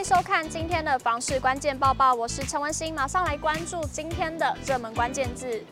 迎收看今天的房市关键报报，我是陈文心，马上来关注今天的热门关键字。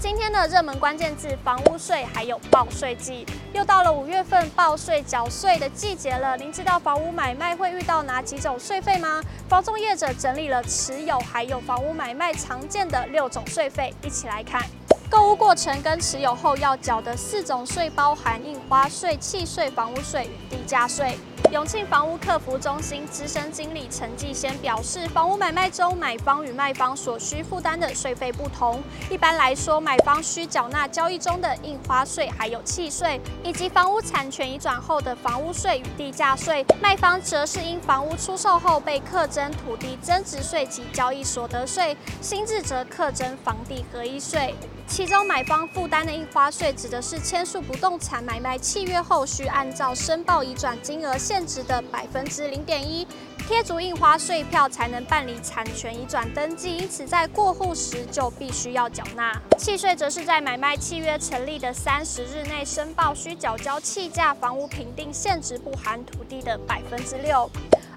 今天的热门关键字：房屋税还有报税季，又到了五月份报税缴税的季节了。您知道房屋买卖会遇到哪几种税费吗？房仲业者整理了持有还有房屋买卖常见的六种税费，一起来看。购屋过程跟持有后要缴的四种税，包含印花税、契税、房屋税与地价税。永庆房屋客服中心资深经理陈继先表示，房屋买卖中买方与卖方所需负担的税费不同。一般来说，买方需缴纳交易中的印花税，还有契税，以及房屋产权移转后的房屋税与地价税；卖方则是因房屋出售后被课征土地增值税及交易所得税，新制则课征房地合一税。其中，买方负担的印花税指的是签署不动产买卖契约后，需按照申报移转金额现值的百分之零点一贴足印花税票，才能办理产权移转登记。因此，在过户时就必须要缴纳。契税则是在买卖契约成立的三十日内申报，需缴交契价房屋评定现值不含土地的百分之六。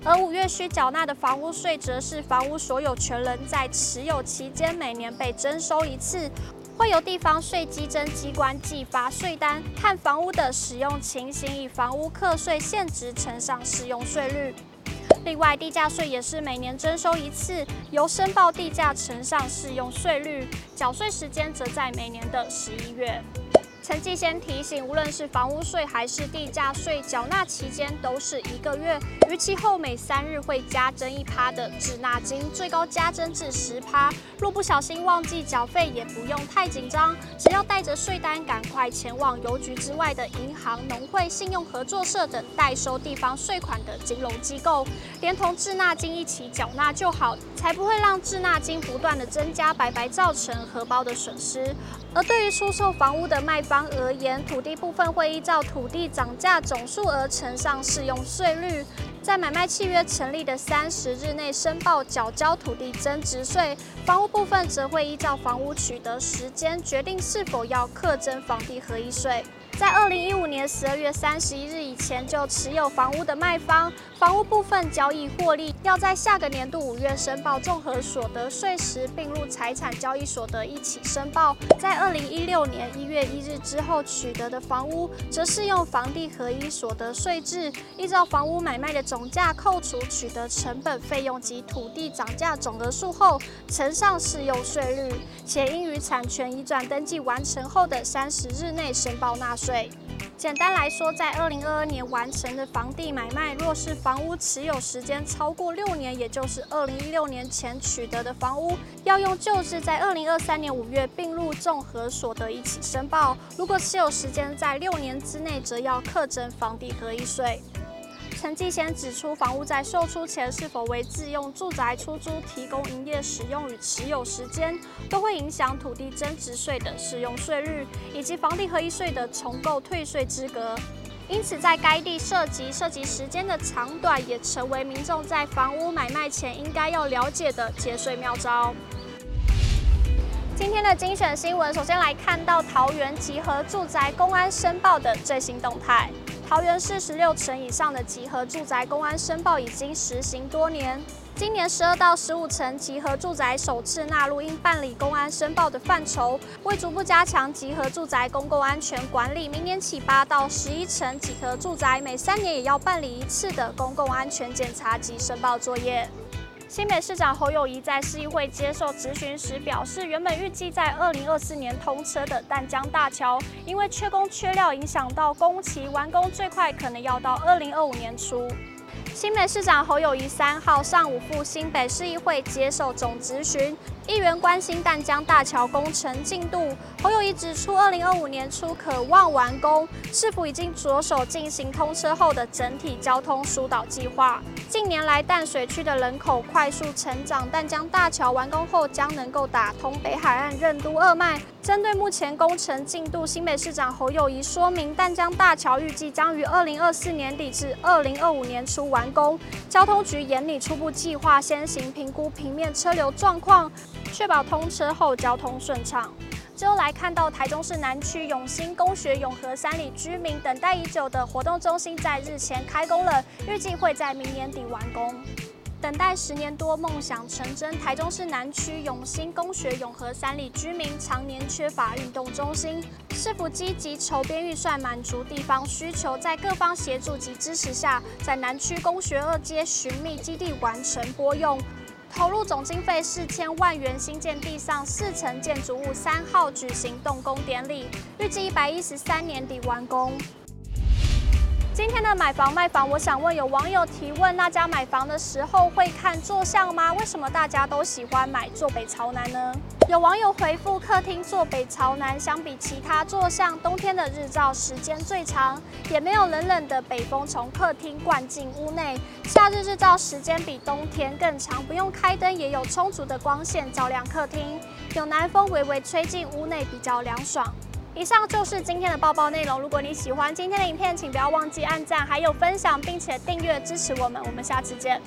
而五月需缴纳的房屋税，则是房屋所有权人在持有期间每年被征收一次。会由地方税基征机关寄发税单，看房屋的使用情形，以房屋课税现值乘上适用税率。另外，地价税也是每年征收一次，由申报地价乘上适用税率，缴税时间则在每年的十一月。陈继先提醒，无论是房屋税还是地价税，缴纳期间都是一个月，逾期后每三日会加征一趴的滞纳金，最高加征至十趴。若不小心忘记缴费，也不用太紧张，只要带着税单赶快前往邮局之外的银行、农会、信用合作社等代收地方税款的金融机构，连同滞纳金一起缴纳就好，才不会让滞纳金不断的增加，白白造成荷包的损失。而对于出售房屋的卖方而言，土地部分会依照土地涨价总数额乘上适用税率，在买卖契约成立的三十日内申报缴交土地增值税；房屋部分则会依照房屋取得时间决定是否要课征房地合一税。在二零一五年十二月三十一日以前就持有房屋的卖方，房屋部分交易获利，要在下个年度五月申报综合所得税时并入财产交易所得一起申报。在二零一六年一月一日之后取得的房屋，则适用房地合一所得税制，依照房屋买卖的总价扣除取得成本费用及土地涨价总额数后，乘上适用税率，且应于产权移转登记完成后的三十日内申报纳税。税。简单来说，在二零二二年完成的房地买卖，若是房屋持有时间超过六年，也就是二零一六年前取得的房屋，要用旧制在二零二三年五月并入综合所得一起申报。如果持有时间在六年之内，则要课征房地合一税。陈继先指出，房屋在售出前是否为自用住宅出租、提供营业使用与持有时间，都会影响土地增值税的适用税率，以及房地合一税的重购退税资格。因此，在该地涉及涉及时间的长短，也成为民众在房屋买卖前应该要了解的节税妙招。今天的精选新闻，首先来看到桃园集合住宅公安申报的最新动态。桃园市十六层以上的集合住宅公安申报已经实行多年，今年十二到十五层集合住宅首次纳入应办理公安申报的范畴。为逐步加强集合住宅公共安全管理，明年起八到十一层集合住宅每三年也要办理一次的公共安全检查及申报作业。新北市长侯友谊在市议会接受质询时表示，原本预计在二零二四年通车的淡江大桥，因为缺工缺料，影响到工期完工，最快可能要到二零二五年初。新北市长侯友谊三号上午赴新北市议会接受总质询，议员关心淡江大桥工程进度。侯友宜指出，二零二五年初可望完工，是否已经着手进行通车后的整体交通疏导计划？近年来淡水区的人口快速成长，淡江大桥完工后将能够打通北海岸任督二脉。针对目前工程进度，新北市长侯友宜说明，淡江大桥预计将于二零二四年底至二零二五年初完工。交通局研拟初步计划，先行评估平面车流状况，确保通车后交通顺畅。就来看到台中市南区永兴公学永和三里居民等待已久的活动中心在日前开工了，预计会在明年底完工。等待十年多，梦想成真。台中市南区永兴公学永和三里居民常年缺乏运动中心，市府积极筹编预算，满足地方需求，在各方协助及支持下，在南区公学二街寻觅基地完成拨用，投入总经费四千万元，新建地上四层建筑物三号举行动工典礼，预计一百一十三年底完工。今天的买房卖房，我想问有网友提问：大家买房的时候会看坐向吗？为什么大家都喜欢买坐北朝南呢？有网友回复：客厅坐北朝南，相比其他坐向，冬天的日照时间最长，也没有冷冷的北风从客厅灌进屋内。夏日日照时间比冬天更长，不用开灯也有充足的光线照亮客厅，有南风微微吹进屋内，比较凉爽。以上就是今天的报报内容。如果你喜欢今天的影片，请不要忘记按赞，还有分享，并且订阅支持我们。我们下次见。